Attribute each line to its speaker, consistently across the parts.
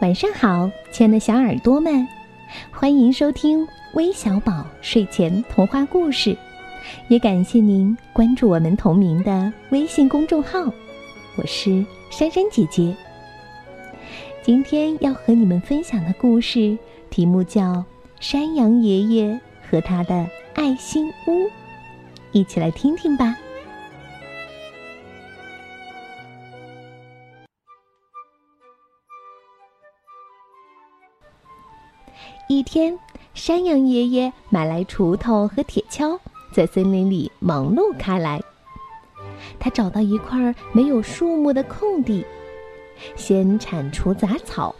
Speaker 1: 晚上好，亲爱的小耳朵们，欢迎收听微小宝睡前童话故事，也感谢您关注我们同名的微信公众号。我是珊珊姐姐。今天要和你们分享的故事题目叫《山羊爷爷和他的爱心屋》，一起来听听吧。一天，山羊爷爷买来锄头和铁锹，在森林里忙碌开来。他找到一块没有树木的空地，先铲除杂草，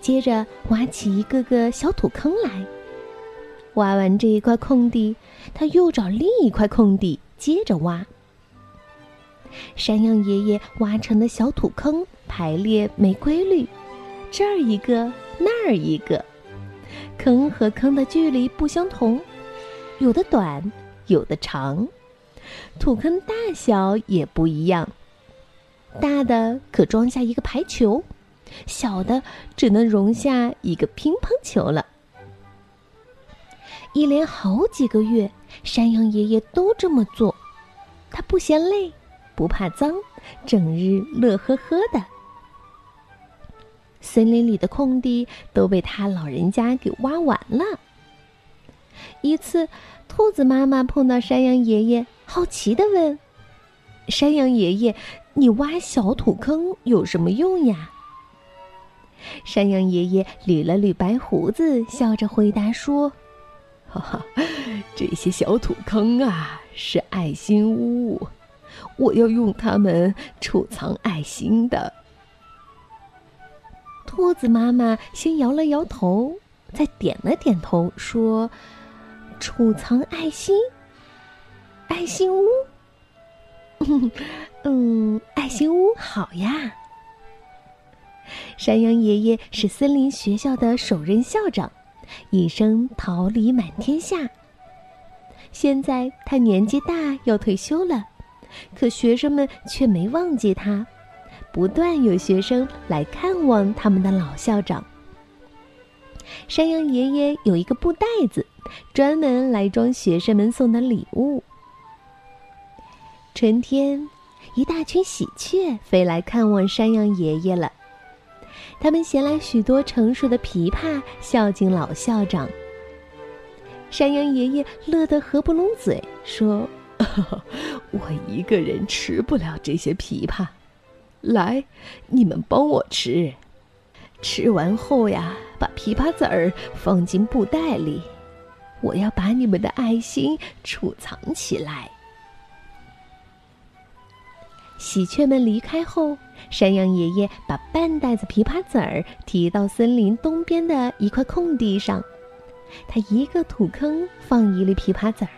Speaker 1: 接着挖起一个个小土坑来。挖完这一块空地，他又找另一块空地接着挖。山羊爷爷挖成的小土坑排列没规律，这儿一个，那儿一个。坑和坑的距离不相同，有的短，有的长，土坑大小也不一样。大的可装下一个排球，小的只能容下一个乒乓球了。一连好几个月，山羊爷爷都这么做，他不嫌累，不怕脏，整日乐呵呵的。森林里的空地都被他老人家给挖完了。一次，兔子妈妈碰到山羊爷爷，好奇的问：“山羊爷爷，你挖小土坑有什么用呀？”山羊爷爷捋了捋白胡子，笑着回答说：“
Speaker 2: 哈哈，这些小土坑啊，是爱心屋，我要用它们储藏爱心的。”
Speaker 1: 兔子妈妈先摇了摇头，再点了点头，说：“储藏爱心，爱心屋。嗯，爱心屋好呀。”山羊爷爷是森林学校的首任校长，一生桃李满天下。现在他年纪大，要退休了，可学生们却没忘记他。不断有学生来看望他们的老校长。山羊爷爷有一个布袋子，专门来装学生们送的礼物。春天，一大群喜鹊飞来看望山羊爷爷了。他们衔来许多成熟的枇杷，孝敬老校长。山羊爷爷乐得合不拢嘴，说：“
Speaker 2: 我一个人吃不了这些枇杷。”来，你们帮我吃。吃完后呀，把枇杷籽儿放进布袋里。我要把你们的爱心储藏起来。
Speaker 1: 喜鹊们离开后，山羊爷爷把半袋子枇杷籽儿提到森林东边的一块空地上。他一个土坑放一粒枇杷籽儿，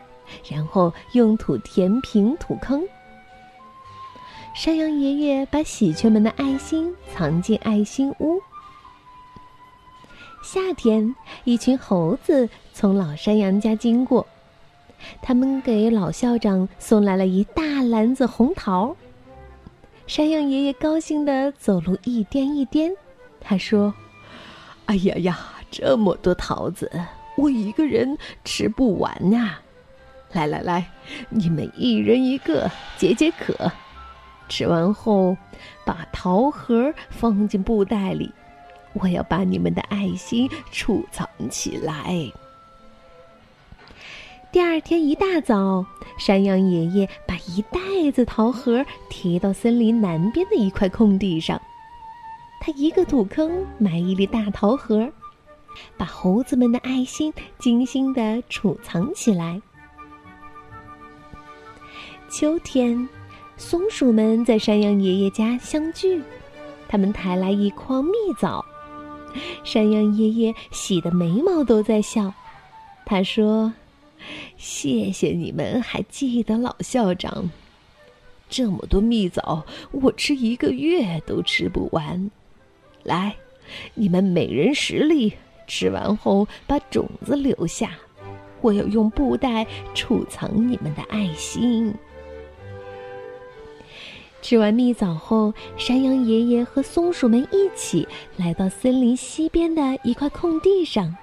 Speaker 1: 然后用土填平土坑。山羊爷爷把喜鹊们的爱心藏进爱心屋。夏天，一群猴子从老山羊家经过，他们给老校长送来了一大篮子红桃。山羊爷爷高兴的走路一颠一颠，他说：“
Speaker 2: 哎呀呀，这么多桃子，我一个人吃不完呀！来来来，你们一人一个，解解渴。”吃完后，把桃核放进布袋里。我要把你们的爱心储藏起来。
Speaker 1: 第二天一大早，山羊爷爷把一袋子桃核提到森林南边的一块空地上。他一个土坑埋一粒大桃核，把猴子们的爱心精心的储藏起来。秋天。松鼠们在山羊爷爷家相聚，他们抬来一筐蜜枣。山羊爷爷喜得眉毛都在笑。他说：“谢谢你们还记得老校长。这么多蜜枣，我吃一个月都吃不完。来，你们每人十粒，吃完后把种子留下。我要用布袋储藏你们的爱心。”吃完蜜枣后，山羊爷爷和松鼠们一起来到森林西边的一块空地上。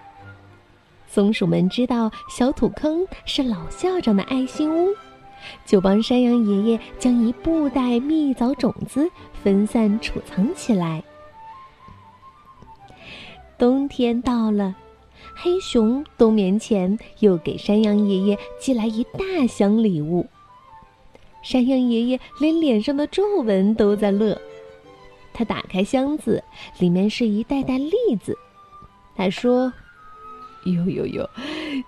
Speaker 1: 松鼠们知道小土坑是老校长的爱心屋，就帮山羊爷爷将一布袋蜜枣种子分散储藏起来。冬天到了，黑熊冬眠前又给山羊爷爷寄来一大箱礼物。山羊爷爷连脸上的皱纹都在乐。他打开箱子，里面是一袋袋栗子。他说：“
Speaker 2: 哟哟哟，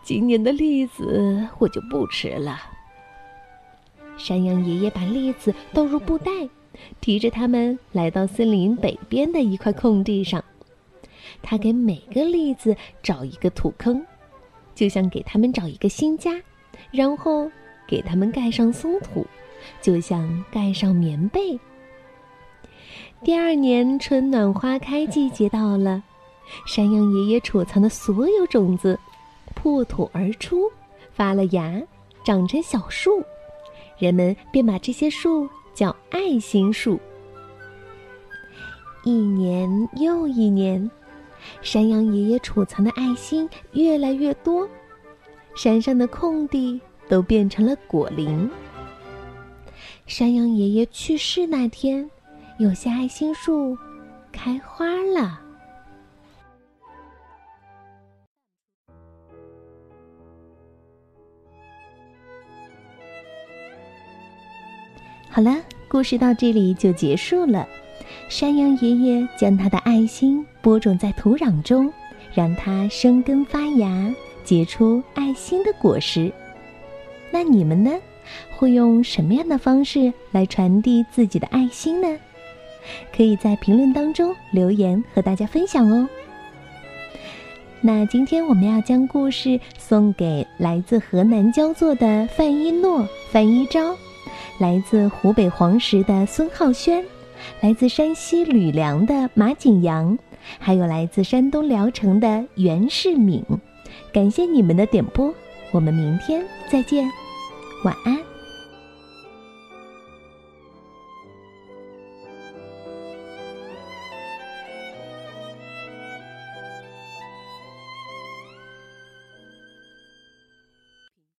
Speaker 2: 今年的栗子我就不吃了。”
Speaker 1: 山羊爷爷把栗子倒入布袋，提着它们来到森林北边的一块空地上。他给每个栗子找一个土坑，就像给他们找一个新家，然后给他们盖上松土。就像盖上棉被。第二年春暖花开季节到了，山羊爷爷储藏的所有种子破土而出，发了芽，长成小树，人们便把这些树叫爱心树。一年又一年，山羊爷爷储藏的爱心越来越多，山上的空地都变成了果林。山羊爷爷去世那天，有些爱心树开花了。好了，故事到这里就结束了。山羊爷爷将他的爱心播种在土壤中，让它生根发芽，结出爱心的果实。那你们呢？会用什么样的方式来传递自己的爱心呢？可以在评论当中留言和大家分享哦。那今天我们要将故事送给来自河南焦作的范一诺、范一昭，来自湖北黄石的孙浩轩，来自山西吕梁的马景阳，还有来自山东聊城的袁世敏。感谢你们的点播，我们明天再见。晚安。